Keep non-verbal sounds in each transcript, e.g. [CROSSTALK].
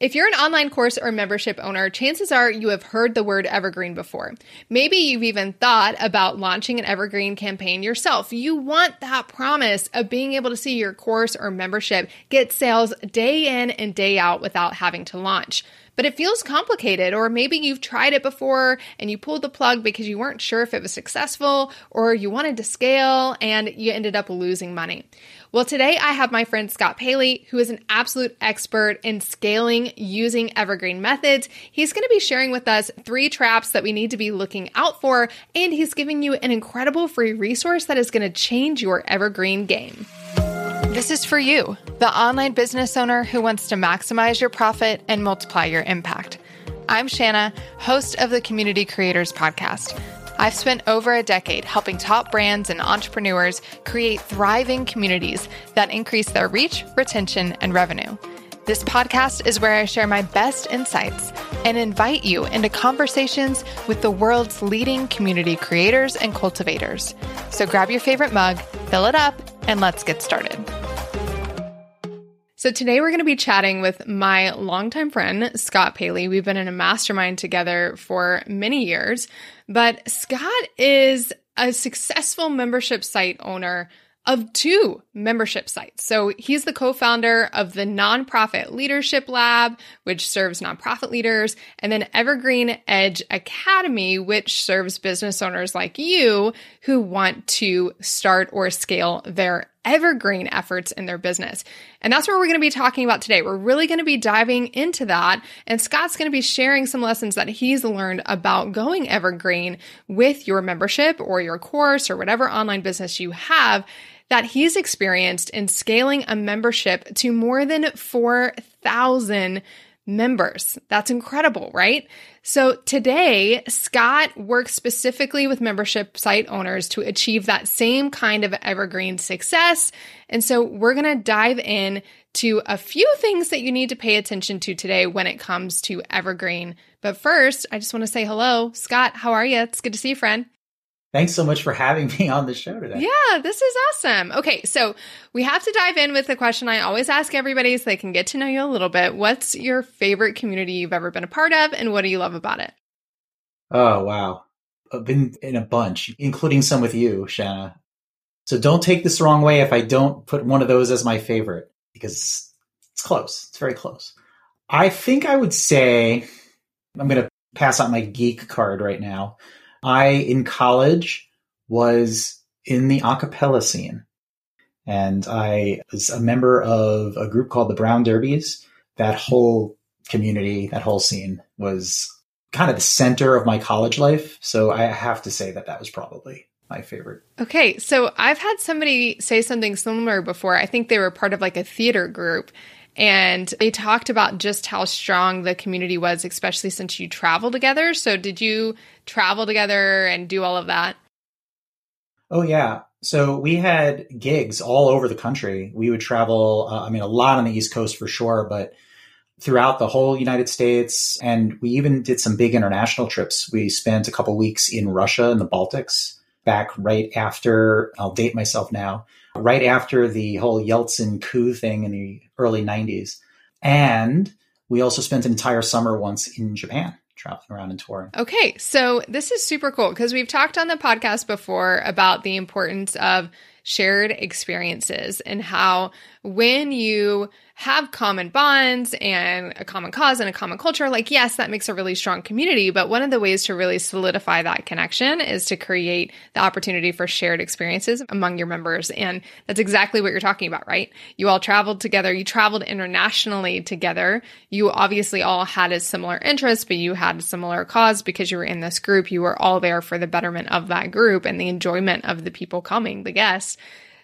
If you're an online course or membership owner, chances are you have heard the word evergreen before. Maybe you've even thought about launching an evergreen campaign yourself. You want that promise of being able to see your course or membership get sales day in and day out without having to launch but it feels complicated, or maybe you've tried it before and you pulled the plug because you weren't sure if it was successful or you wanted to scale and you ended up losing money. Well, today I have my friend Scott Paley, who is an absolute expert in scaling using evergreen methods. He's going to be sharing with us three traps that we need to be looking out for, and he's giving you an incredible free resource that is going to change your evergreen game. This is for you, the online business owner who wants to maximize your profit and multiply your impact. I'm Shana, host of the Community Creators Podcast. I've spent over a decade helping top brands and entrepreneurs create thriving communities that increase their reach, retention, and revenue. This podcast is where I share my best insights and invite you into conversations with the world's leading community creators and cultivators. So grab your favorite mug, fill it up, and let's get started. So today we're going to be chatting with my longtime friend, Scott Paley. We've been in a mastermind together for many years, but Scott is a successful membership site owner of two membership sites. So he's the co-founder of the Nonprofit Leadership Lab, which serves nonprofit leaders, and then Evergreen Edge Academy, which serves business owners like you who want to start or scale their evergreen efforts in their business. And that's what we're going to be talking about today. We're really going to be diving into that. And Scott's going to be sharing some lessons that he's learned about going evergreen with your membership or your course or whatever online business you have that he's experienced in scaling a membership to more than 4,000 members. That's incredible, right? So today, Scott works specifically with membership site owners to achieve that same kind of evergreen success. And so we're going to dive in to a few things that you need to pay attention to today when it comes to evergreen. But first, I just want to say hello. Scott, how are you? It's good to see you, friend. Thanks so much for having [LAUGHS] me on the show today. Yeah, this is awesome. Okay, so we have to dive in with the question I always ask everybody so they can get to know you a little bit. What's your favorite community you've ever been a part of, and what do you love about it? Oh, wow. I've been in a bunch, including some with you, Shana. So don't take this the wrong way if I don't put one of those as my favorite, because it's close. It's very close. I think I would say I'm going to pass out my geek card right now. I, in college, was in the a cappella scene. And I was a member of a group called the Brown Derbies. That whole community, that whole scene was kind of the center of my college life. So I have to say that that was probably my favorite. Okay. So I've had somebody say something similar before. I think they were part of like a theater group. And they talked about just how strong the community was, especially since you travel together. So, did you travel together and do all of that? Oh, yeah. So, we had gigs all over the country. We would travel, uh, I mean, a lot on the East Coast for sure, but throughout the whole United States. And we even did some big international trips. We spent a couple weeks in Russia and the Baltics back right after, I'll date myself now, right after the whole Yeltsin coup thing in the early 90s. And we also spent an entire summer once in Japan traveling around and touring. Okay, so this is super cool because we've talked on the podcast before about the importance of shared experiences and how when you have common bonds and a common cause and a common culture, like, yes, that makes a really strong community. But one of the ways to really solidify that connection is to create the opportunity for shared experiences among your members. And that's exactly what you're talking about, right? You all traveled together. You traveled internationally together. You obviously all had a similar interest, but you had a similar cause because you were in this group. You were all there for the betterment of that group and the enjoyment of the people coming, the guests.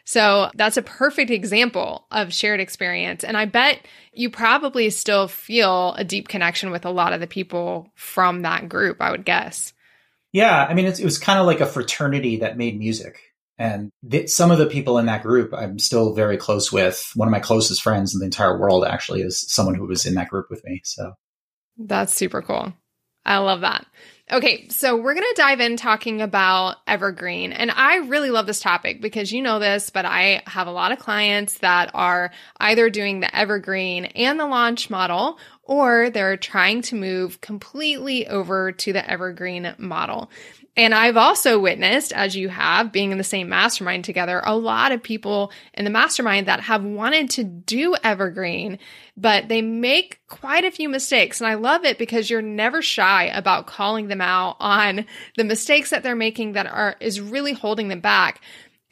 So that's a perfect example of shared experience. And I bet you probably still feel a deep connection with a lot of the people from that group, I would guess. Yeah. I mean, it was kind of like a fraternity that made music. And th- some of the people in that group I'm still very close with. One of my closest friends in the entire world actually is someone who was in that group with me. So that's super cool. I love that. Okay, so we're going to dive in talking about evergreen. And I really love this topic because you know this, but I have a lot of clients that are either doing the evergreen and the launch model, or they're trying to move completely over to the evergreen model. And I've also witnessed, as you have, being in the same mastermind together, a lot of people in the mastermind that have wanted to do evergreen, but they make quite a few mistakes. And I love it because you're never shy about calling them out on the mistakes that they're making that are, is really holding them back.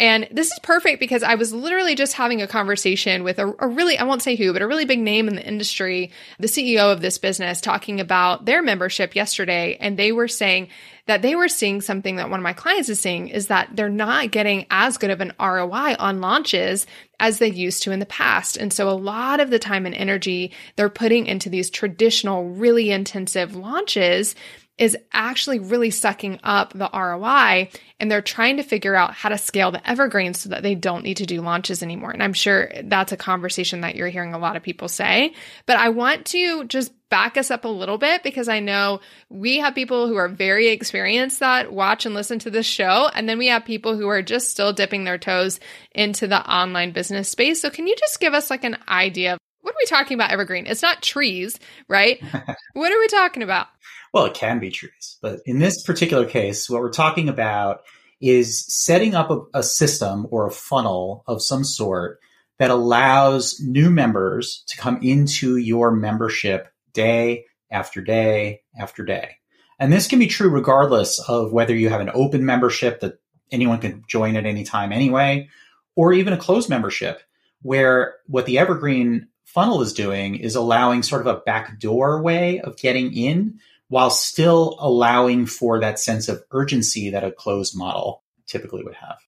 And this is perfect because I was literally just having a conversation with a, a, really, I won't say who, but a really big name in the industry, the CEO of this business, talking about their membership yesterday. And they were saying that they were seeing something that one of my clients is seeing is that they're not getting as good of an ROI on launches as they used to in the past. And so a lot of the time and energy they're putting into these traditional, really intensive launches is actually really sucking up the ROI and they're trying to figure out how to scale the evergreens so that they don't need to do launches anymore. And I'm sure that's a conversation that you're hearing a lot of people say, but I want to just back us up a little bit because I know we have people who are very experienced that watch and listen to this show. And then we have people who are just still dipping their toes into the online business space. So can you just give us like an idea of what are we talking about evergreen? It's not trees, right? [LAUGHS] what are we talking about? Well, it can be trees, but in this particular case, what we're talking about is setting up a, a system or a funnel of some sort that allows new members to come into your membership day after day after day. And this can be true regardless of whether you have an open membership that anyone can join at any time anyway, or even a closed membership where what the Evergreen funnel is doing is allowing sort of a backdoor way of getting in while still allowing for that sense of urgency that a closed model typically would have.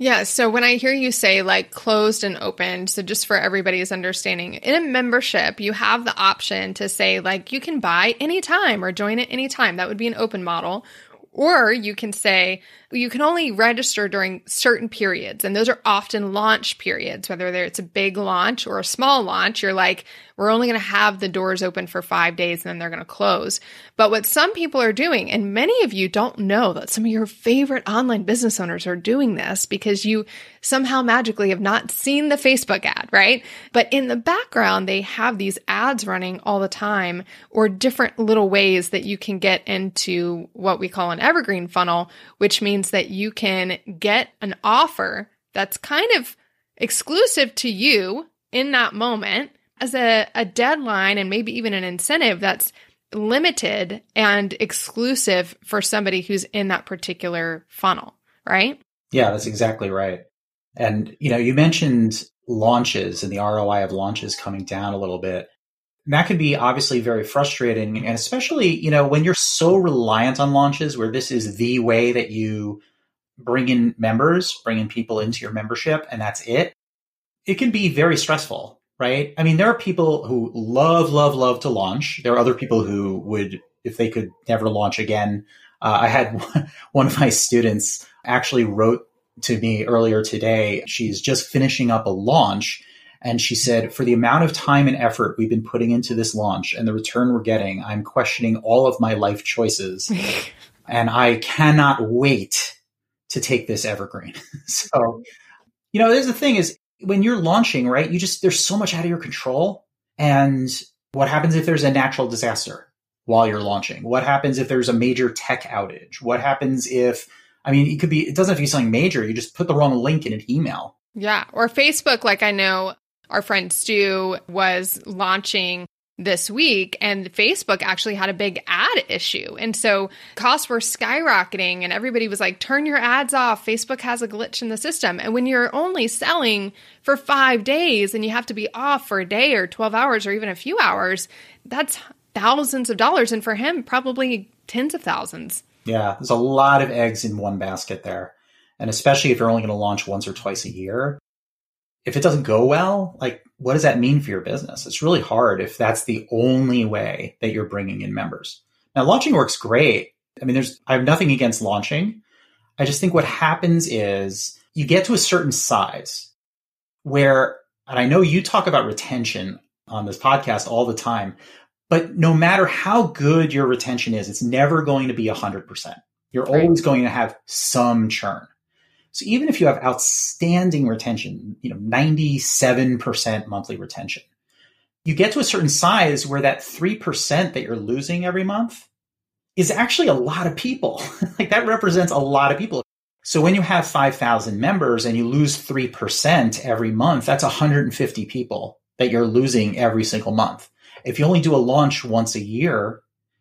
Yeah. So when I hear you say like closed and open, so just for everybody's understanding, in a membership, you have the option to say like you can buy anytime or join at any time. That would be an open model. Or you can say you can only register during certain periods, and those are often launch periods, whether it's a big launch or a small launch. You're like, we're only going to have the doors open for five days and then they're going to close. But what some people are doing, and many of you don't know that some of your favorite online business owners are doing this because you somehow magically have not seen the Facebook ad, right? But in the background, they have these ads running all the time or different little ways that you can get into what we call an evergreen funnel, which means that you can get an offer that's kind of exclusive to you in that moment as a, a deadline and maybe even an incentive that's limited and exclusive for somebody who's in that particular funnel, right? Yeah, that's exactly right. And, you know, you mentioned launches and the ROI of launches coming down a little bit. And that can be obviously very frustrating. And especially, you know, when you're so reliant on launches where this is the way that you bring in members, bring in people into your membership, and that's it, it can be very stressful right? I mean, there are people who love, love, love to launch. There are other people who would, if they could never launch again. Uh, I had [LAUGHS] one of my students actually wrote to me earlier today. She's just finishing up a launch. And she said, for the amount of time and effort we've been putting into this launch and the return we're getting, I'm questioning all of my life choices. [LAUGHS] and I cannot wait to take this evergreen. [LAUGHS] so, you know, there's the thing is when you're launching, right, you just, there's so much out of your control. And what happens if there's a natural disaster while you're launching? What happens if there's a major tech outage? What happens if, I mean, it could be, it doesn't have to be something major. You just put the wrong link in an email. Yeah. Or Facebook, like I know our friend Stu was launching this week and Facebook actually had a big ad issue. And so costs were skyrocketing and everybody was like, turn your ads off. Facebook has a glitch in the system. And when you're only selling for five days and you have to be off for a day or 12 hours or even a few hours, that's thousands of dollars. And for him, probably tens of thousands. Yeah, there's a lot of eggs in one basket there. And especially if you're only going to launch once or twice a year, if it doesn't go well, like what does that mean for your business? It's really hard if that's the only way that you're bringing in members. Now, launching works great. I mean, there's, I have nothing against launching. I just think what happens is you get to a certain size where, and I know you talk about retention on this podcast all the time, but no matter how good your retention is, it's never going to be 100%. You're right. always going to have some churn. So even if you have outstanding retention, you know, 97% monthly retention, you get to a certain size where that 3% that you're losing every month is actually a lot of people. [LAUGHS] like that represents a lot of people. So when you have 5,000 members and you lose 3% every month, that's 150 people that you're losing every single month. If you only do a launch once a year,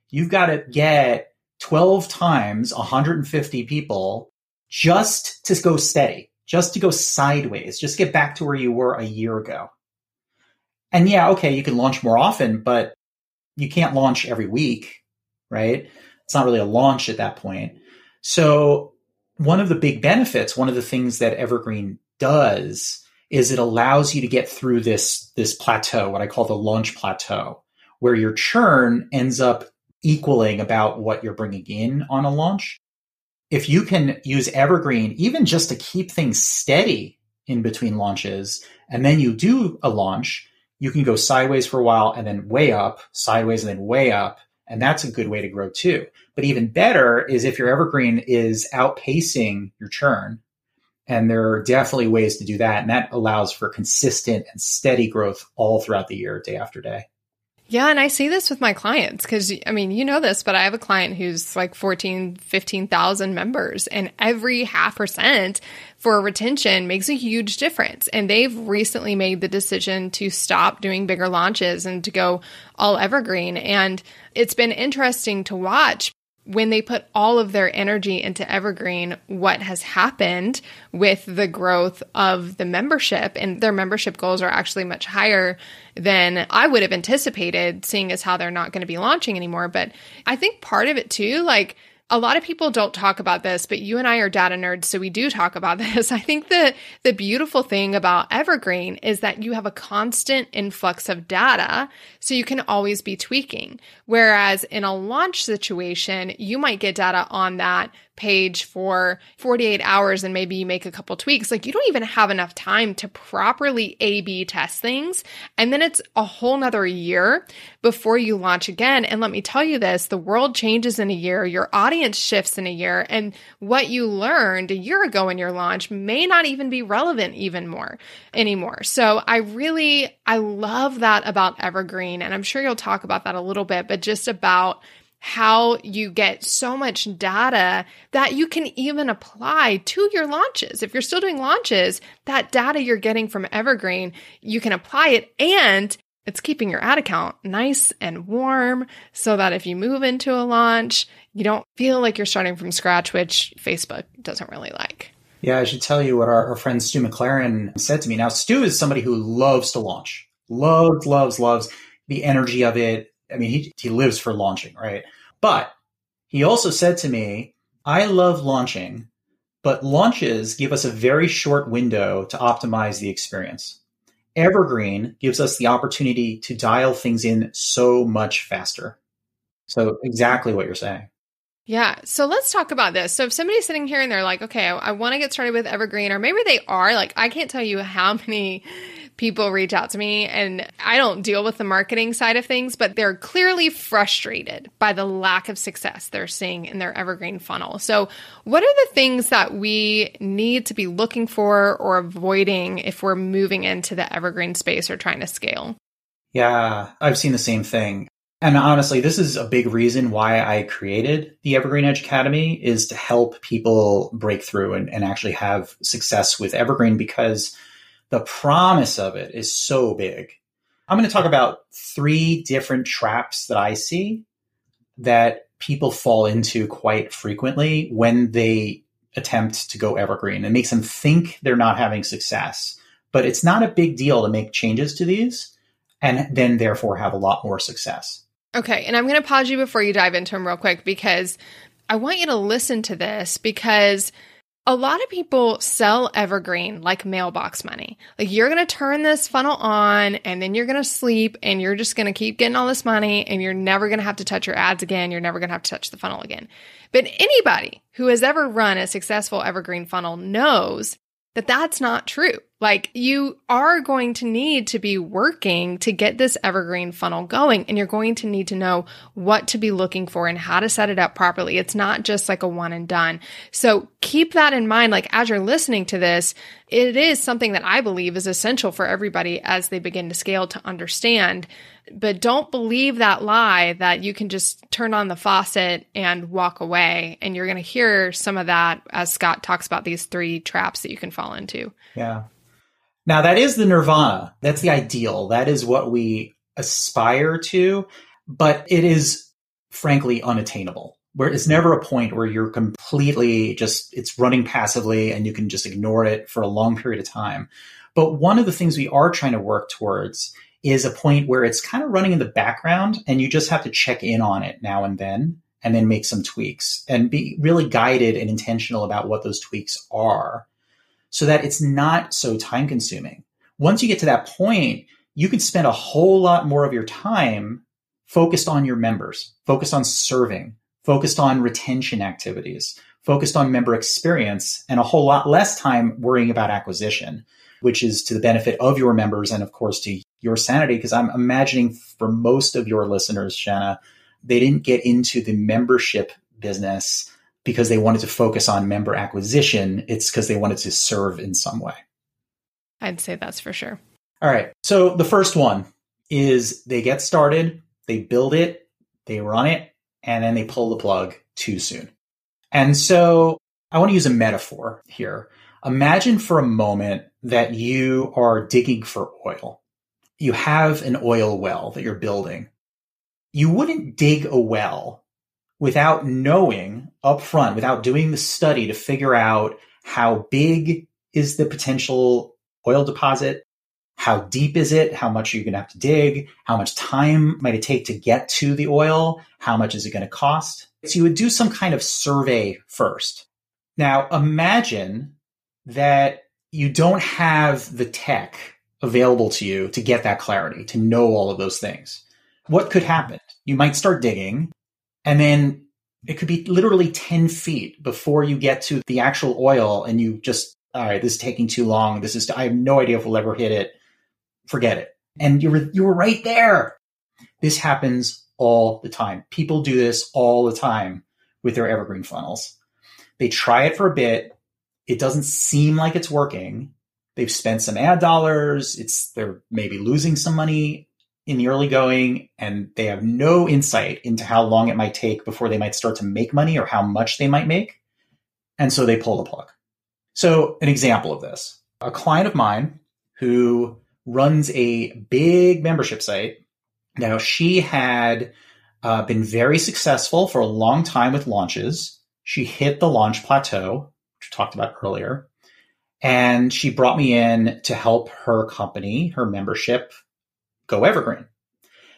you've got to get 12 times 150 people just to go steady, just to go sideways, just get back to where you were a year ago. And yeah, okay, you can launch more often, but you can't launch every week, right? It's not really a launch at that point. So one of the big benefits, one of the things that Evergreen does is it allows you to get through this, this plateau, what I call the launch plateau, where your churn ends up equaling about what you're bringing in on a launch. If you can use Evergreen, even just to keep things steady in between launches, and then you do a launch, you can go sideways for a while and then way up, sideways and then way up. And that's a good way to grow too. But even better is if your Evergreen is outpacing your churn, and there are definitely ways to do that. And that allows for consistent and steady growth all throughout the year, day after day. Yeah, and I see this with my clients because I mean, you know this, but I have a client who's like 14, 15,000 members and every half percent for retention makes a huge difference. And they've recently made the decision to stop doing bigger launches and to go all evergreen. And it's been interesting to watch when they put all of their energy into Evergreen, what has happened with the growth of the membership and their membership goals are actually much higher than I would have anticipated, seeing as how they're not going to be launching anymore. But I think part of it too, like a lot of people don't talk about this, but you and I are data nerds, so we do talk about [LAUGHS] this. I think the the beautiful thing about Evergreen is that you have a constant influx of data, so you can always be tweaking. Whereas in a launch situation, you might get data on that page for 48 hours and maybe you make a couple tweaks. Like you don't even have enough time to properly A B test things. And then it's a whole nother year before you launch again. And let me tell you this the world changes in a year, your audience shifts in a year, and what you learned a year ago in your launch may not even be relevant even more anymore. So I really, I love that about Evergreen. And I'm sure you'll talk about that a little bit, but just about how you get so much data that you can even apply to your launches. If you're still doing launches, that data you're getting from Evergreen, you can apply it and it's keeping your ad account nice and warm so that if you move into a launch, you don't feel like you're starting from scratch, which Facebook doesn't really like. Yeah, I should tell you what our, our friend Stu McLaren said to me. Now, Stu is somebody who loves to launch, loves, loves, loves the energy of it, I mean, he, he lives for launching, right? But he also said to me, I love launching, but launches give us a very short window to optimize the experience. Evergreen gives us the opportunity to dial things in so much faster. So, exactly what you're saying. Yeah. So let's talk about this. So if somebody's sitting here and they're like, okay, I, I want to get started with Evergreen, or maybe they are, like, I can't tell you how [LAUGHS] many people reach out to me and I don't deal with the marketing side of things, but they're clearly frustrated by the lack of success they're seeing in their evergreen funnel. So, what are the things that we need to be looking for or avoiding if we're moving into the evergreen space or trying to scale? Yeah, I've seen the same thing. And honestly, this is a big reason why I created the Evergreen Edge Academy is to help people break through and, and actually have success with Evergreen because the promise of it is so big. I'm going to talk about three different traps that I see that people fall into quite frequently when they attempt to go evergreen. It makes them think they're not having success, but it's not a big deal to make changes to these and then therefore have a lot more success. Okay. And I'm going to pause you before you dive into them real quick because I want you to listen to this because a lot of people sell evergreen like mailbox money. Like you're going to turn this funnel on and then you're going to sleep and you're just going to keep getting all this money and you're never going to have to touch your ads again. You're never going to have to touch the funnel again. But anybody who has ever run a successful evergreen funnel knows that that's not true. Like you are going to need to be working to get this evergreen funnel going and you're going to need to know what to be looking for and how to set it up properly. It's not just like a one and done. So keep that in mind. Like as you're listening to this, it is something that I believe is essential for everybody as they begin to scale to understand but don't believe that lie that you can just turn on the faucet and walk away. And you're going to hear some of that as Scott talks about these three traps that you can fall into. Yeah. Now, that is the nirvana. That's the ideal. That is what we aspire to, but it is frankly unattainable. Where it's never a point where you're completely just, it's running passively and you can just ignore it for a long period of time. But one of the things we are trying to work towards is a point where it's kind of running in the background and you just have to check in on it now and then and then make some tweaks and be really guided and intentional about what those tweaks are so that it's not so time consuming. Once you get to that point, you can spend a whole lot more of your time focused on your members, focused on serving, focused on retention activities, focused on member experience, and a whole lot less time worrying about acquisition, which is to the benefit of your members and, of course, to your sanity because I'm imagining for most of your listeners, Shana, they didn't get into the membership business because they wanted to focus on member acquisition. It's because they wanted to serve in some way. I'd say that's for sure. All right. So the first one is they get started, they build it, they run it, and then they pull the plug too soon. And so I want to use a metaphor here. Imagine for a moment that you are digging for oil you have an oil well that you're building, you wouldn't dig a well without knowing upfront, without doing the study to figure out how big is the potential oil deposit, how deep is it, how much are you going to have to dig, how much time might it take to get to the oil, how much is it going to cost. So you would do some kind of survey first. Now imagine that you don't have the tech available to you to get that clarity, to know all of those things. What could happen? You might start digging and then it could be literally 10 feet before you get to the actual oil and you just, all right, this is taking too long. This is, I have no idea if we'll ever hit it. Forget it. And you were, you were right there. This happens all the time. People do this all the time with their evergreen funnels. They try it for a bit. It doesn't seem like it's working. They've spent some ad dollars. It's they're maybe losing some money in the early going, and they have no insight into how long it might take before they might start to make money or how much they might make. And so they pull the plug. So, an example of this a client of mine who runs a big membership site. Now, she had uh, been very successful for a long time with launches. She hit the launch plateau, which we talked about earlier. And she brought me in to help her company, her membership, go evergreen.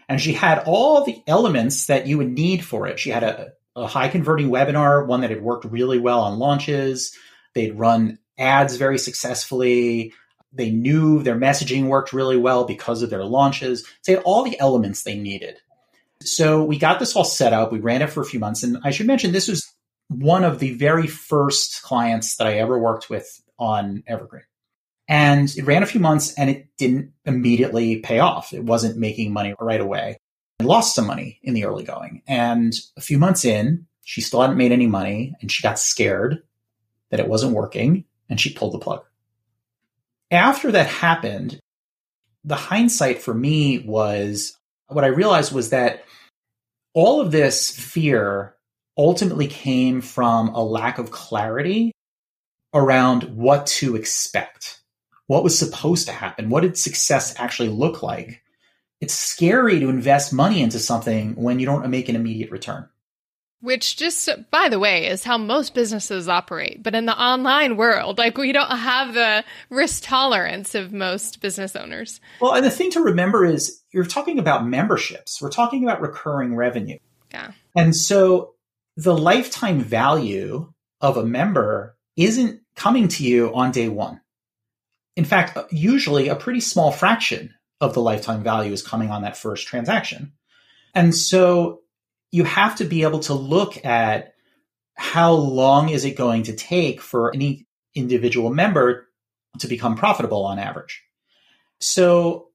And she had all the elements that you would need for it. She had a, a high converting webinar, one that had worked really well on launches. They'd run ads very successfully. They knew their messaging worked really well because of their launches. they had all the elements they needed. So we got this all set up. We ran it for a few months. And I should mention this was one of the very first clients that I ever worked with on Evergreen. And it ran a few months and it didn't immediately pay off. It wasn't making money right away. I lost some money in the early going. And a few months in, she still hadn't made any money and she got scared that it wasn't working and she pulled the plug. After that happened, the hindsight for me was what I realized was that all of this fear ultimately came from a lack of clarity around what to expect, what was supposed to happen, what did success actually look like. It's scary to invest money into something when you don't make an immediate return. Which, just by the way, is how most businesses operate. But in the online world, like we don't have the risk tolerance of most business owners. Well, and the thing to remember is you're talking about memberships, we're talking about recurring revenue. Yeah. And so the lifetime value of a member isn't coming to you on day one. In fact, uh, usually a pretty small fraction of the lifetime value is coming on that first transaction. And so you have to be able to look at how long is it going to take for any individual member to become profitable on average. So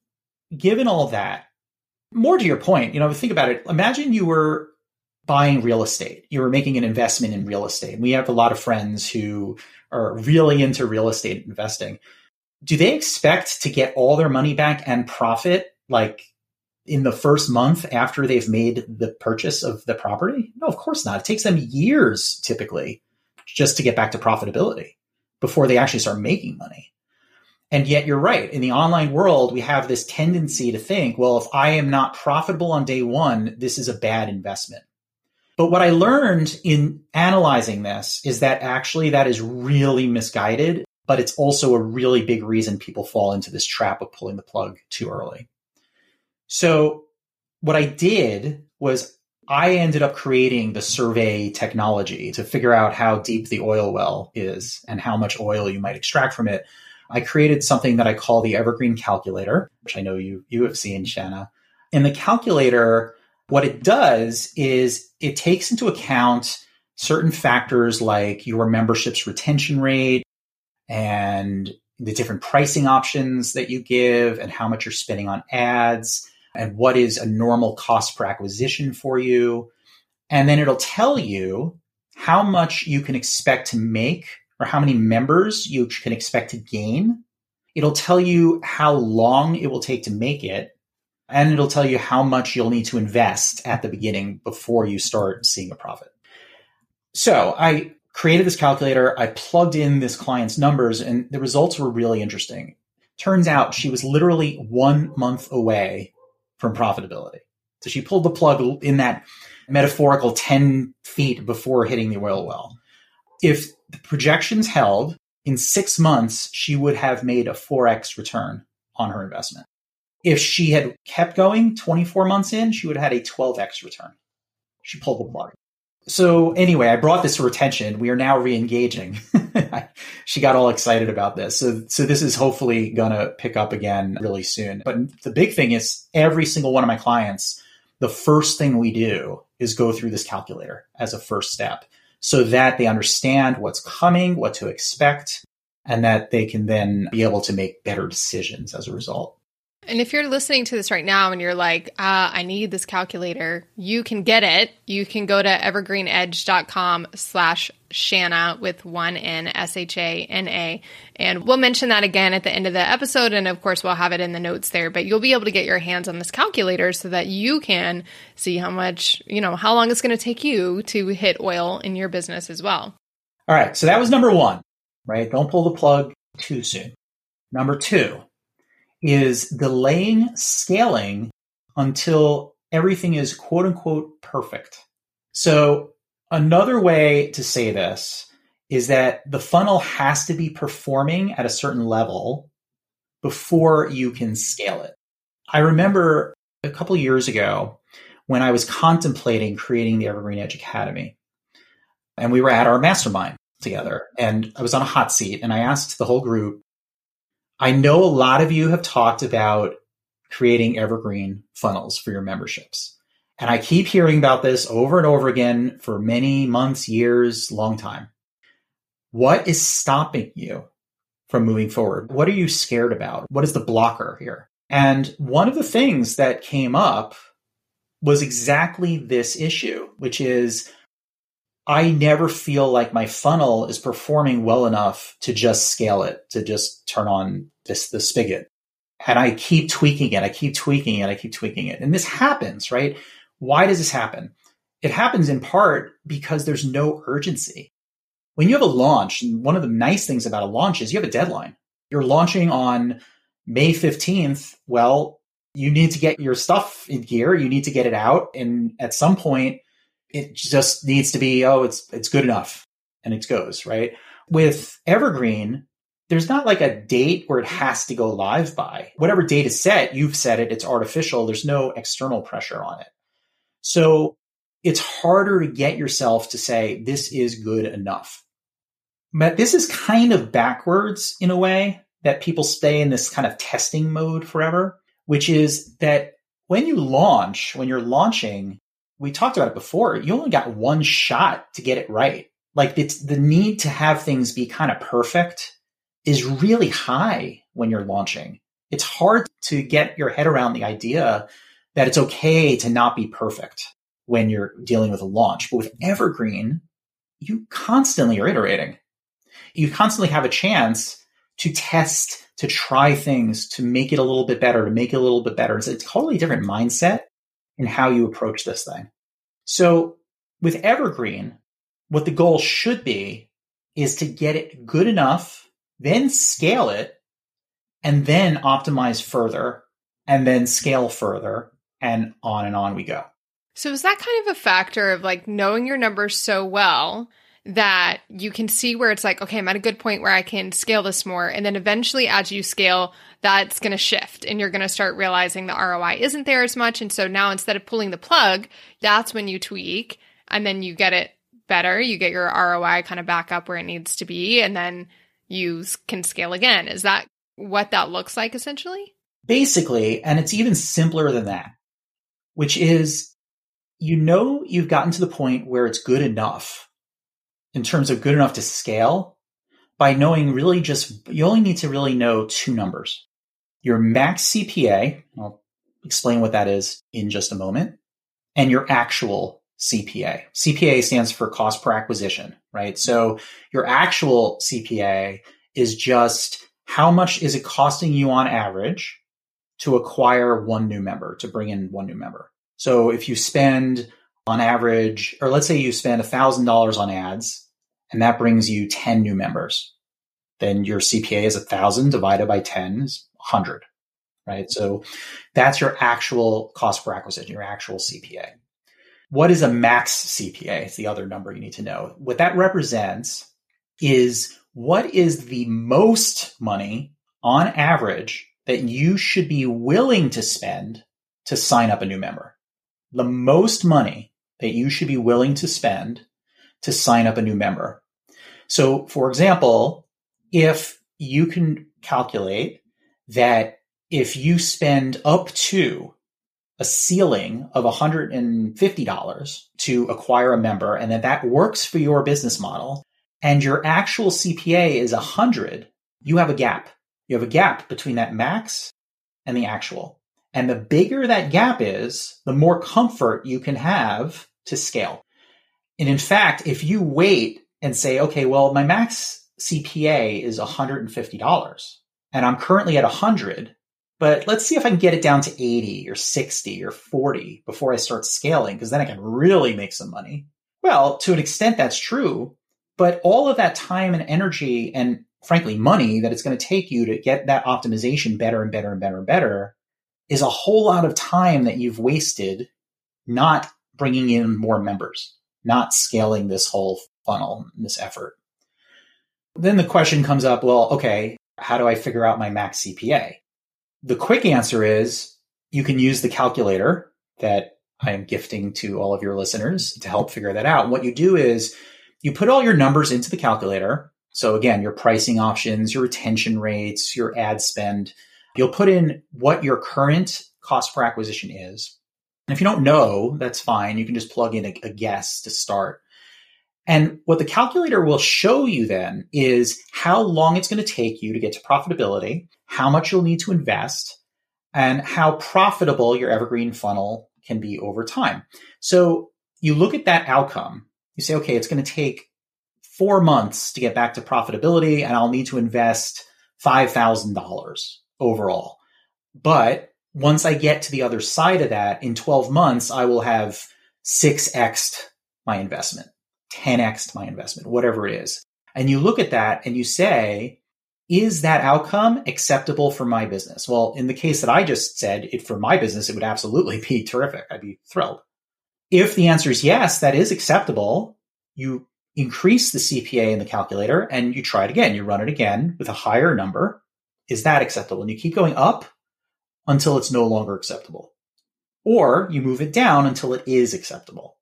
given all that, more to your point, you know, think about it. Imagine you were buying real estate. You were making an investment in real estate. We have a lot of friends who are really into real estate investing. Do they expect to get all their money back and profit like in the first month after they've made the purchase of the property? No, of course not. It takes them years typically just to get back to profitability before they actually start making money. And yet you're right. In the online world, we have this tendency to think, well, if I am not profitable on day one, this is a bad investment. But what I learned in analyzing this is that actually that is really misguided, but it's also a really big reason people fall into this trap of pulling the plug too early. So what I did was I ended up creating the survey technology to figure out how deep the oil well is and how much oil you might extract from it. I created something that I call the Evergreen Calculator, which I know you you have seen, Shana. And the calculator, what it does is it takes into account certain factors like your membership's retention rate and the different pricing options that you give and how much you're spending on ads and what is a normal cost per acquisition for you. And then it'll tell you how much you can expect to make or how many members you can expect to gain. It'll tell you how long it will take to make it. And it'll tell you how much you'll need to invest at the beginning before you start seeing a profit. So I created this calculator. I plugged in this client's numbers and the results were really interesting. Turns out she was literally one month away from profitability. So she pulled the plug in that metaphorical 10 feet before hitting the oil well. If the projections held, in six months, she would have made a 4x return on her investment. If she had kept going 24 months in, she would have had a 12x return. She pulled the plug. So anyway, I brought this to her attention. We are now re-engaging. [LAUGHS] she got all excited about this. So, so this is hopefully gonna pick up again really soon. But the big thing is every single one of my clients, the first thing we do is go through this calculator as a first step so that they understand what's coming, what to expect, and that they can then be able to make better decisions as a result. And if you're listening to this right now and you're like, uh, I need this calculator, you can get it. You can go to evergreenedge.com slash Shana with one N, S H A N A. And we'll mention that again at the end of the episode. And of course, we'll have it in the notes there. But you'll be able to get your hands on this calculator so that you can see how much, you know, how long it's going to take you to hit oil in your business as well. All right. So that was number one, right? Don't pull the plug too soon. Number two, is delaying scaling until everything is quote unquote perfect. So another way to say this is that the funnel has to be performing at a certain level before you can scale it. I remember a couple years ago when I was contemplating creating the Evergreen Edge Academy. And we were at our mastermind together, and I was on a hot seat, and I asked the whole group, I know a lot of you have talked about creating evergreen funnels for your memberships. And I keep hearing about this over and over again for many months, years, long time. What is stopping you from moving forward? What are you scared about? What is the blocker here? And one of the things that came up was exactly this issue, which is I never feel like my funnel is performing well enough to just scale it, to just turn on this the spigot. And I keep tweaking it, I keep tweaking it, I keep tweaking it. And this happens, right? Why does this happen? It happens in part because there's no urgency. When you have a launch, one of the nice things about a launch is you have a deadline. You're launching on May 15th. Well, you need to get your stuff in gear, you need to get it out. And at some point, it just needs to be, oh, it's it's good enough and it goes, right? With Evergreen, there's not like a date where it has to go live by. Whatever date is set, you've set it, it's artificial, there's no external pressure on it. So it's harder to get yourself to say, this is good enough. But this is kind of backwards in a way that people stay in this kind of testing mode forever, which is that when you launch, when you're launching, we talked about it before, you only got one shot to get it right. Like it's the need to have things be kind of perfect is really high when you're launching. It's hard to get your head around the idea that it's okay to not be perfect when you're dealing with a launch. But with Evergreen, you constantly are iterating. You constantly have a chance to test, to try things, to make it a little bit better, to make it a little bit better. It's a totally different mindset in how you approach this thing. So with Evergreen, what the goal should be is to get it good enough, then scale it, and then optimize further, and then scale further, and on and on we go. So is that kind of a factor of like knowing your numbers so well that you can see where it's like, okay, I'm at a good point where I can scale this more. And then eventually, as you scale, that's going to shift and you're going to start realizing the ROI isn't there as much. And so now instead of pulling the plug, that's when you tweak and then you get it better. You get your ROI kind of back up where it needs to be. And then you can scale again. Is that what that looks like essentially? Basically, and it's even simpler than that, which is you know you've gotten to the point where it's good enough in terms of good enough to scale by knowing really just, you only need to really know two numbers. Your max CPA, I'll explain what that is in just a moment, and your actual CPA. CPA stands for cost per acquisition, right? So your actual CPA is just how much is it costing you on average to acquire one new member, to bring in one new member. So if you spend on average, or let's say you spend $1,000 on ads and that brings you 10 new members. Then your CPA is 1,000 divided by 10 is 100, right? So that's your actual cost per acquisition, your actual CPA. What is a max CPA? It's the other number you need to know. What that represents is what is the most money on average that you should be willing to spend to sign up a new member. The most money that you should be willing to spend to sign up a new member. So, for example, if you can calculate that if you spend up to a ceiling of $150 to acquire a member and that that works for your business model and your actual CPA is 100, you have a gap. You have a gap between that max and the actual. And the bigger that gap is, the more comfort you can have to scale. And in fact, if you wait and say, okay, well, my max CPA is $150 and I'm currently at 100, but let's see if I can get it down to 80 or 60 or 40 before I start scaling, because then I can really make some money. Well, to an extent, that's true. But all of that time and energy and frankly, money that it's going to take you to get that optimization better and better and better and better is a whole lot of time that you've wasted not bringing in more members, not scaling this whole funnel, this effort. Then the question comes up, well, okay, how do I figure out my max CPA? The quick answer is you can use the calculator that I am gifting to all of your listeners to help figure that out. What you do is you put all your numbers into the calculator. So again, your pricing options, your retention rates, your ad spend. You'll put in what your current cost per acquisition is. And if you don't know, that's fine. You can just plug in a, a guess to start. And what the calculator will show you then is how long it's going to take you to get to profitability, how much you'll need to invest, and how profitable your evergreen funnel can be over time. So you look at that outcome, you say, okay, it's going to take four months to get back to profitability, and I'll need to invest $5,000 overall. But once I get to the other side of that, in 12 months, I will have 6x my investment. 10x my investment, whatever it is. And you look at that and you say, is that outcome acceptable for my business? Well, in the case that I just said, it for my business, it would absolutely [LAUGHS] be terrific. I'd be thrilled. If the answer is yes, that is acceptable, you increase the CPA in the calculator and you try it again. You run it again with a higher number. Is that acceptable? And you keep going up until it's no longer acceptable. Or you move it down until it is acceptable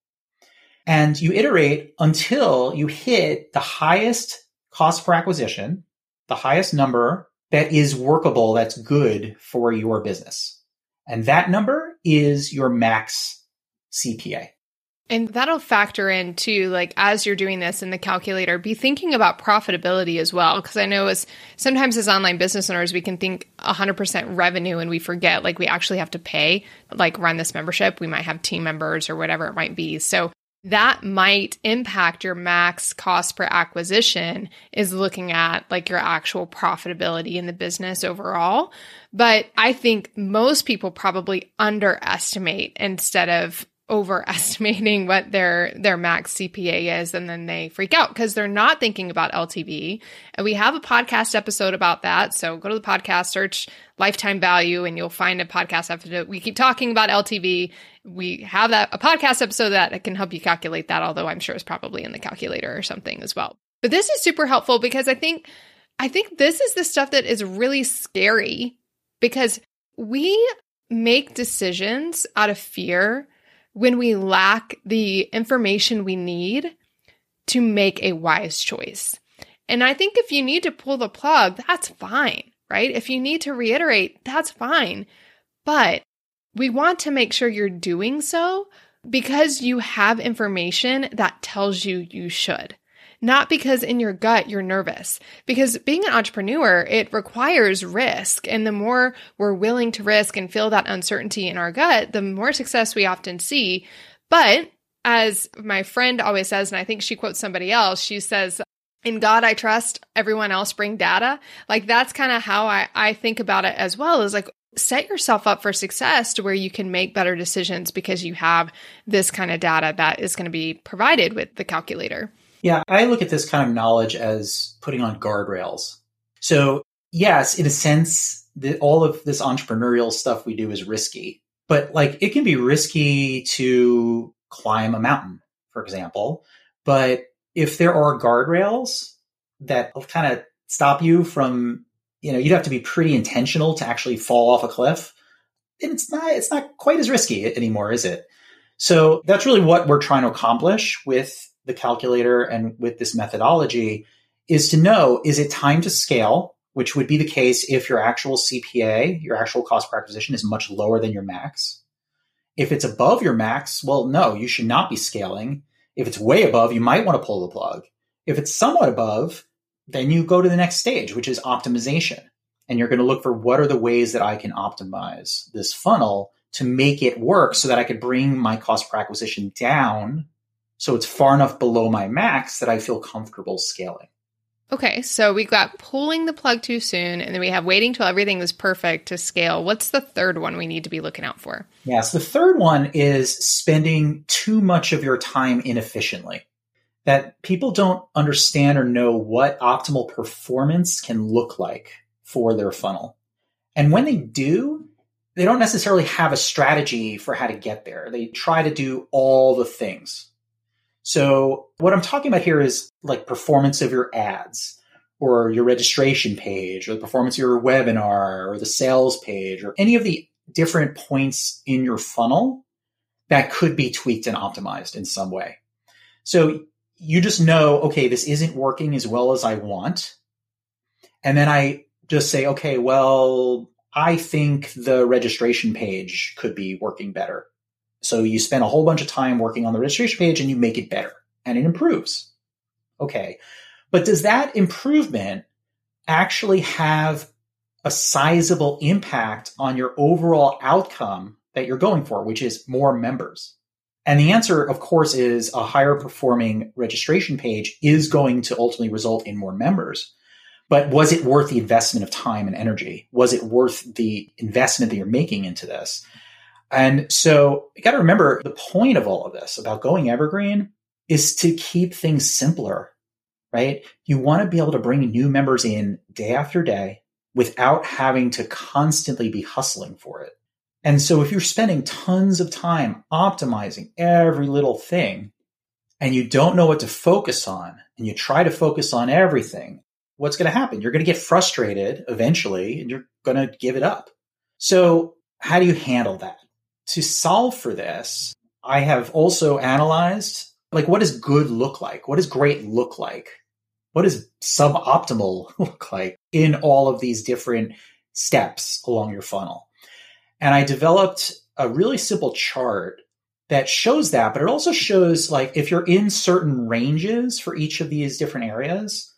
and you iterate until you hit the highest cost per acquisition, the highest number that is workable, that's good for your business. And that number is your max CPA. And that'll factor into like as you're doing this in the calculator, be thinking about profitability as well. Cause I know as sometimes as online business owners, we can think 100% revenue and we forget like we actually have to pay, like run this membership. We might have team members or whatever it might be. So that might impact your max cost per acquisition is looking at like your actual profitability in the business overall. But I think most people probably underestimate instead of overestimating [LAUGHS] what their their max CPA is and then they freak out because they're not thinking about LTV. And we have a podcast episode about that. So go to the podcast, search lifetime value and you'll find a podcast episode. We keep talking about LTV. We have that a podcast episode that can help you calculate that, although I'm sure it's probably in the calculator or something as well. But this is super helpful because I think I think this is the stuff that is really scary because we make decisions out of fear when we lack the information we need to make a wise choice. And I think if you need to pull the plug, that's fine, right? If you need to reiterate, that's fine. But we want to make sure you're doing so because you have information that tells you you should not because in your gut you're nervous. Because being an entrepreneur, it requires risk. And the more we're willing to risk and feel that uncertainty in our gut, the more success we often see. But as my friend always says, and I think she quotes somebody else, she says, in God I trust, everyone else bring data. Like that's kind of how I, I think about it as well is like set yourself up for success to where you can make better decisions because you have this kind of data that is going to be provided with the calculator. Yeah, I look at this kind of knowledge as putting on guardrails. So, yes, in a sense, the, all of this entrepreneurial stuff we do is risky, but like it can be risky to climb a mountain, for example. But if there are guardrails that kind of stop you from, you know, you'd have to be pretty intentional to actually fall off a cliff. And it's not, it's not quite as risky anymore, is it? So that's really what we're trying to accomplish with the calculator and with this methodology is to know is it time to scale, which would be the case if your actual CPA, your actual cost per acquisition, is much lower than your max. If it's above your max, well, no, you should not be scaling. If it's way above, you might want to pull the plug. If it's somewhat above, then you go to the next stage, which is optimization. And you're going to look for what are the ways that I can optimize this funnel to make it work so that I could bring my cost per acquisition down so it's far enough below my max that I feel comfortable scaling. Okay, so we've got pulling the plug too soon, and then we have waiting till everything is perfect to scale. What's the third one we need to be looking out for? Yes, the third one is spending too much of your time inefficiently. That people don't understand or know what optimal performance can look like for their funnel. And when they do, they don't necessarily have a strategy for how to get there. They try to do all the things so what I'm talking about here is like performance of your ads or your registration page or the performance of your webinar or the sales page or any of the different points in your funnel that could be tweaked and optimized in some way. So you just know, okay, this isn't working as well as I want. And then I just say, okay, well, I think the registration page could be working better. So you spend a whole bunch of time working on the registration page and you make it better and it improves. Okay. But does that improvement actually have a sizable impact on your overall outcome that you're going for, which is more members? And the answer, of course, is a higher performing registration page is going to ultimately result in more members. But was it worth the investment of time and energy? Was it worth the investment that you're making into this? And so you got to remember the point of all of this about going evergreen is to keep things simpler, right? You want to be able to bring new members in day after day without having to constantly be hustling for it. And so if you're spending tons of time optimizing every little thing and you don't know what to focus on and you try to focus on everything, what's going to happen? You're going to get frustrated eventually and you're going to give it up. So how do you handle that? To solve for this, I have also analyzed like what does good look like? What does great look like? what does suboptimal [LAUGHS] look like in all of these different steps along your funnel? And I developed a really simple chart that shows that, but it also shows like if you're in certain ranges for each of these different areas,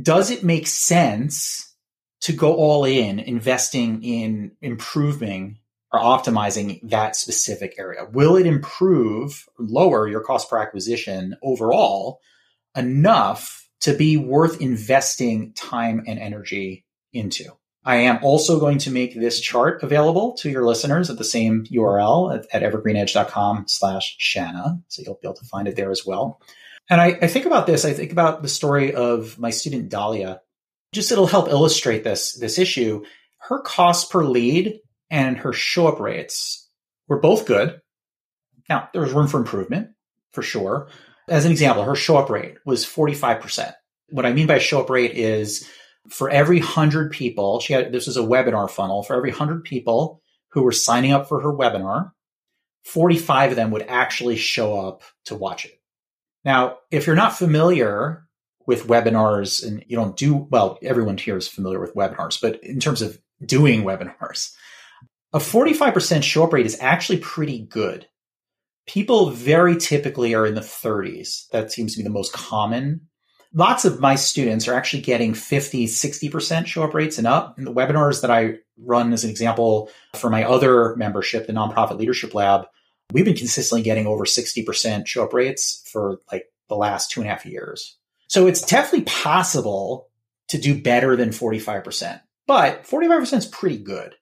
does it make sense to go all in investing in improving or optimizing that specific area? Will it improve, lower your cost per acquisition overall enough to be worth investing time and energy into? I am also going to make this chart available to your listeners at the same URL at, at evergreenedge.com slash Shana. So you'll be able to find it there as well. And I, I think about this, I think about the story of my student Dahlia. Just it'll help illustrate this, this issue. Her cost per lead and her show up rates were both good. Now, there was room for improvement for sure. As an example, her show up rate was 45%. What I mean by show up rate is for every 100 people, she had this was a webinar funnel, for every 100 people who were signing up for her webinar, 45 of them would actually show up to watch it. Now, if you're not familiar with webinars and you don't do well, everyone here is familiar with webinars, but in terms of doing webinars, a 45% show up rate is actually pretty good. People very typically are in the 30s. That seems to be the most common lots of my students are actually getting 50, 60% show up rates and up. In the webinars that I run as an example for my other membership, the Nonprofit Leadership Lab, we've been consistently getting over 60% show up rates for like the last two and a half years. So it's definitely possible to do better than 45%, but 45% is pretty good.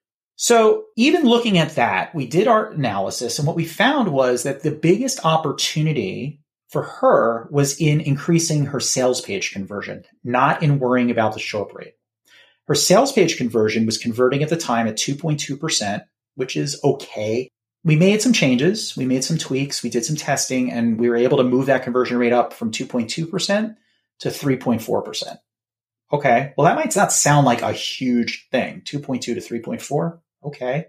So even looking at that, we did our analysis and what we found was that the biggest opportunity for her was in increasing her sales page conversion, not in worrying about the show up rate. Her sales page conversion was converting at the time at 2.2%, which is okay. We made some changes, we made some tweaks, we did some testing, and we were able to move that conversion rate up from 2.2% to 3.4%. Okay, well, that might not sound like a huge thing 2.2 to 3.4. Okay.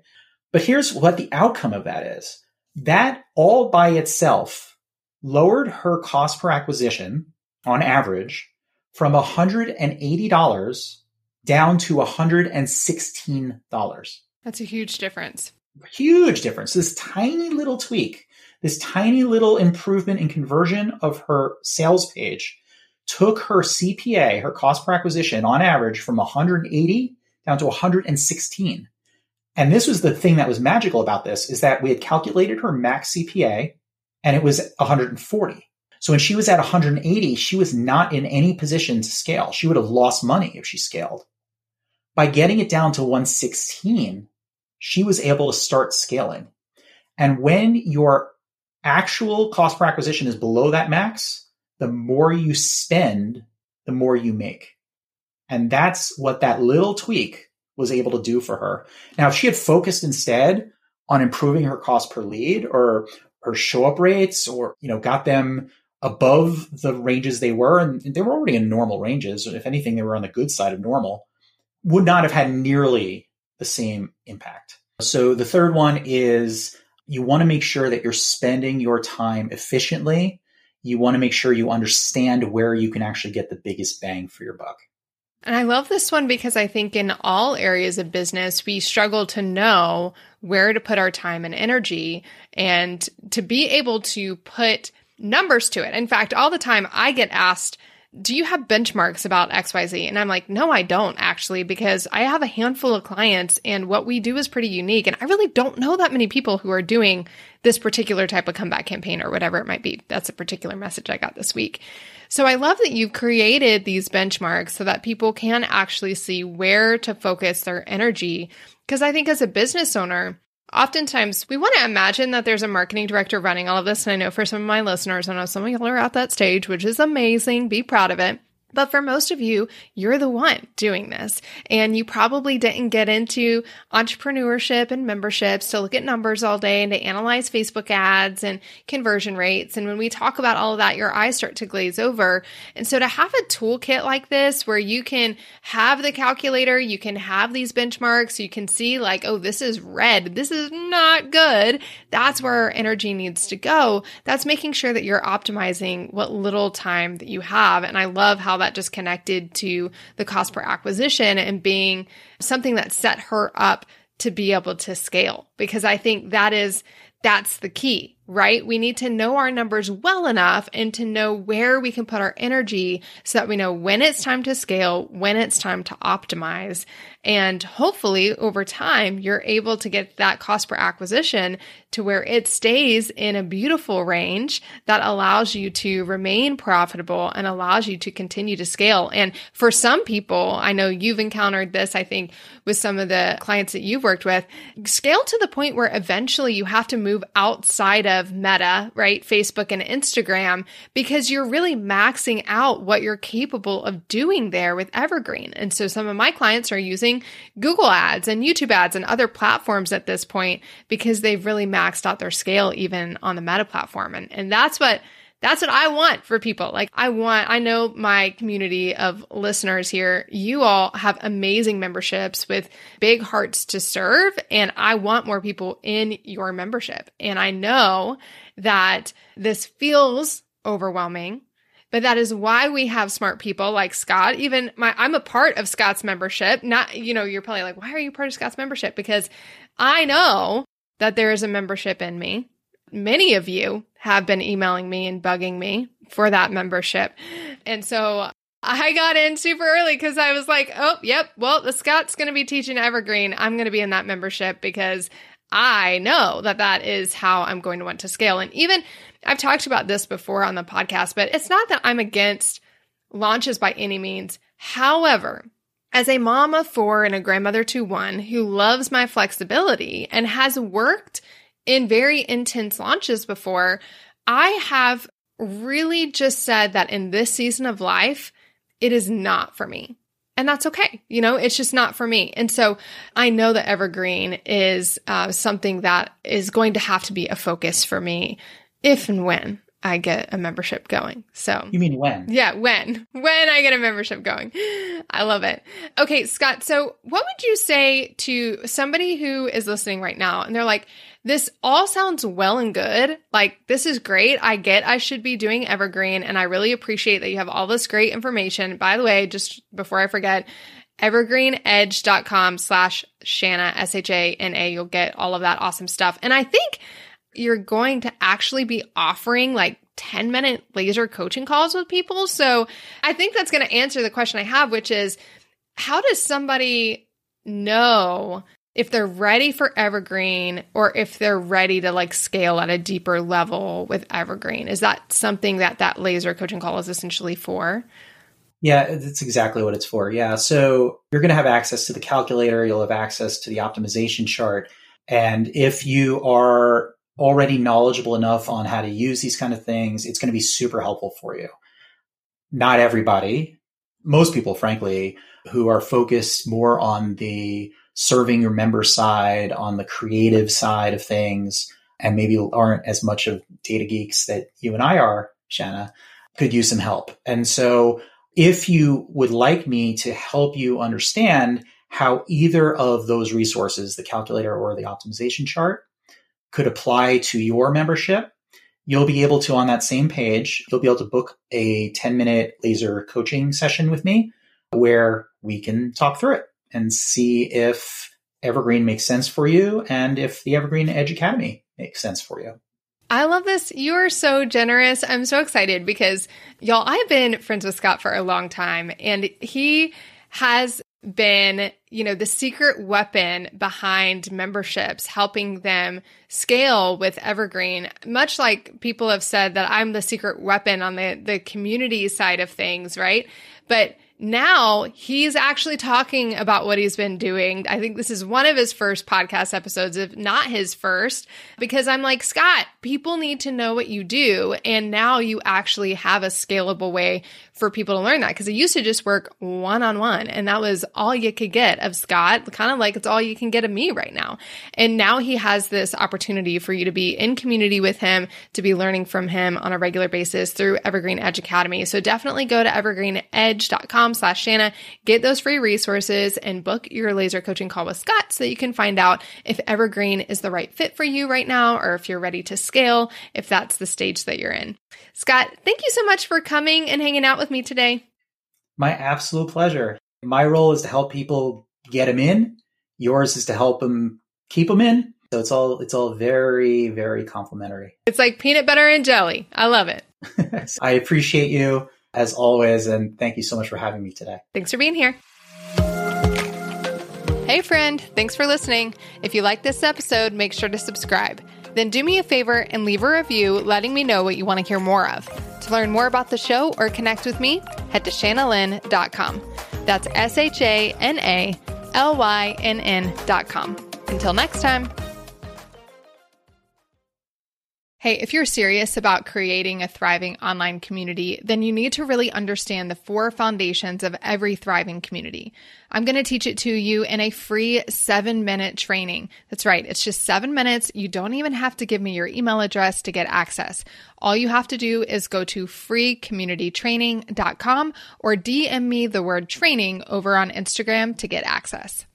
But here's what the outcome of that is that all by itself lowered her cost per acquisition on average from $180 down to $116. That's a huge difference. Huge difference. This tiny little tweak, this tiny little improvement in conversion of her sales page took her CPA, her cost per acquisition on average from 180 down to 116. And this was the thing that was magical about this is that we had calculated her max CPA and it was 140. So when she was at 180, she was not in any position to scale. She would have lost money if she scaled. By getting it down to 116, she was able to start scaling. And when your actual cost per acquisition is below that max, the more you spend, the more you make. And that's what that little tweak was able to do for her. Now, if she had focused instead on improving her cost per lead or her show up rates or, you know, got them above the ranges they were. And they were already in normal ranges. If anything, they were on the good side of normal, would not have had nearly the same impact. So the third one is you want to make sure that you're spending your time efficiently. You want to make sure you understand where you can actually get the biggest bang for your buck. And I love this one because I think in all areas of business, we struggle to know where to put our time and energy and to be able to put numbers to it. In fact, all the time I get asked, do you have benchmarks about XYZ? And I'm like, no, I don't actually, because I have a handful of clients and what we do is pretty unique. And I really don't know that many people who are doing this particular type of comeback campaign or whatever it might be. That's a particular message I got this week. So I love that you've created these benchmarks so that people can actually see where to focus their energy. Because I think as a business owner, oftentimes we want to imagine that there's a marketing director running all of this. And I know for some of my listeners, I know some of y'all are at that stage, which is amazing. Be proud of it. But for most of you, you're the one doing this. And you probably didn't get into entrepreneurship and memberships to look at numbers all day and to analyze Facebook ads and conversion rates. And when we talk about all of that, your eyes start to glaze over. And so to have a toolkit like this where you can have the calculator, you can have these benchmarks, you can see like, oh, this is red, this is not good. That's where energy needs to go. That's making sure that you're optimizing what little time that you have. And I love how that just connected to the cost per acquisition and being something that set her up to be able to scale because I think that is that's the key, right? We need to know our numbers well enough and to know where we can put our energy so that we know when it's time to scale, when it's time to optimize. And hopefully over time, you're able to get that cost per acquisition to where it stays in a beautiful range that allows you to remain profitable and allows you to continue to scale. And for some people, I know you've encountered this, I think, with some of the clients that you've worked with, scale to the point where eventually you have to move outside of Meta, right? Facebook and Instagram, because you're really maxing out what you're capable of doing there with Evergreen. And so some of my clients are using Google ads and YouTube ads and other platforms at this point because they've really maxed out their scale even on the Meta platform. And, and that's what that's what I want for people. Like I want, I know my community of listeners here, you all have amazing memberships with big hearts to serve. And I want more people in your membership. And I know that this feels overwhelming, but that is why we have smart people like Scott. Even my, I'm a part of Scott's membership. Not, you know, you're probably like, why are you part of Scott's membership? Because I know that there is a membership in me. Many of you have been emailing me and bugging me for that membership. And so I got in super early because I was like, oh, yep, well, the Scott's going to be teaching Evergreen. I'm going to be in that membership because I know that that is how I'm going to want to scale. And even I've talked about this before on the podcast, but it's not that I'm against launches by any means. However, as a mom of four and a grandmother to one who loves my flexibility and has worked in very intense launches before, I have really just said that in this season of life, it is not for me. And that's okay. You know, it's just not for me. And so I know that Evergreen is uh, something that is going to have to be a focus for me if and when I get a membership going. So you mean when? Yeah, when. When I get a membership going. I love it. Okay, Scott, so what would you say to somebody who is listening right now and they're like, this all sounds well and good. Like, this is great. I get I should be doing Evergreen, and I really appreciate that you have all this great information. By the way, just before I forget, evergreenedge.com slash Shana, S H A N A. You'll get all of that awesome stuff. And I think you're going to actually be offering like 10 minute laser coaching calls with people. So I think that's going to answer the question I have, which is how does somebody know if they're ready for evergreen or if they're ready to like scale at a deeper level with evergreen? Is that something that that laser coaching call is essentially for? Yeah that's exactly what it's for. Yeah so you're going to have access to the calculator you'll have access to the optimization chart and if you are already knowledgeable enough on how to use these kind of things it's going to be super helpful for you not everybody most people frankly who are focused more on the serving your member side, on the creative side of things, and maybe aren't as much of data geeks that you and I are, Shana, could use some help. And so if you would like me to help you understand how either of those resources, the calculator or the optimization chart, could apply to your membership, you'll be able to, on that same page, you'll be able to book a 10 minute laser coaching session with me where we can talk through it and see if Evergreen makes sense for you and if the Evergreen Edge Academy makes sense for you. I love this. You are so generous. I'm so excited because, y'all, I've been friends with Scott for a long time and he has been, you know, the secret weapon behind memberships, helping them scale with Evergreen. Much like people have said that I'm the secret weapon on the, the community side of things, right? But now he's actually talking about what he's been doing. I think this is one of his first podcast episodes, if not his first, because I'm like, Scott, people need to know what you do. And now you actually have a scalable way for people to learn that because it used to just work one on one. And that was all you could get of Scott, kind of like it's all you can get of me right now. And now he has this opportunity for you to be in community with him, to be learning from him on a regular basis through Evergreen Edge Academy. So definitely go to evergreenedge.com slash Shana, get those free resources and book your laser coaching call with Scott so that you can find out if Evergreen is the right fit for you right now or if you're ready to scale, if that's the stage that you're in. Scott, thank you so much for coming and hanging out with me today. My absolute pleasure. My role is to help people get them in. Yours is to help them keep them in. So it's all it's all very very complimentary. It's like peanut butter and jelly. I love it. [LAUGHS] I appreciate you as always and thank you so much for having me today. Thanks for being here. Hey friend, thanks for listening. If you like this episode, make sure to subscribe. Then do me a favor and leave a review letting me know what you want to hear more of. To learn more about the show or connect with me, head to shanalynn.com. That's S H A N A L Y N N.com. Until next time. Hey, if you're serious about creating a thriving online community, then you need to really understand the four foundations of every thriving community. I'm going to teach it to you in a free seven minute training. That's right. It's just seven minutes. You don't even have to give me your email address to get access. All you have to do is go to freecommunitytraining.com or DM me the word training over on Instagram to get access.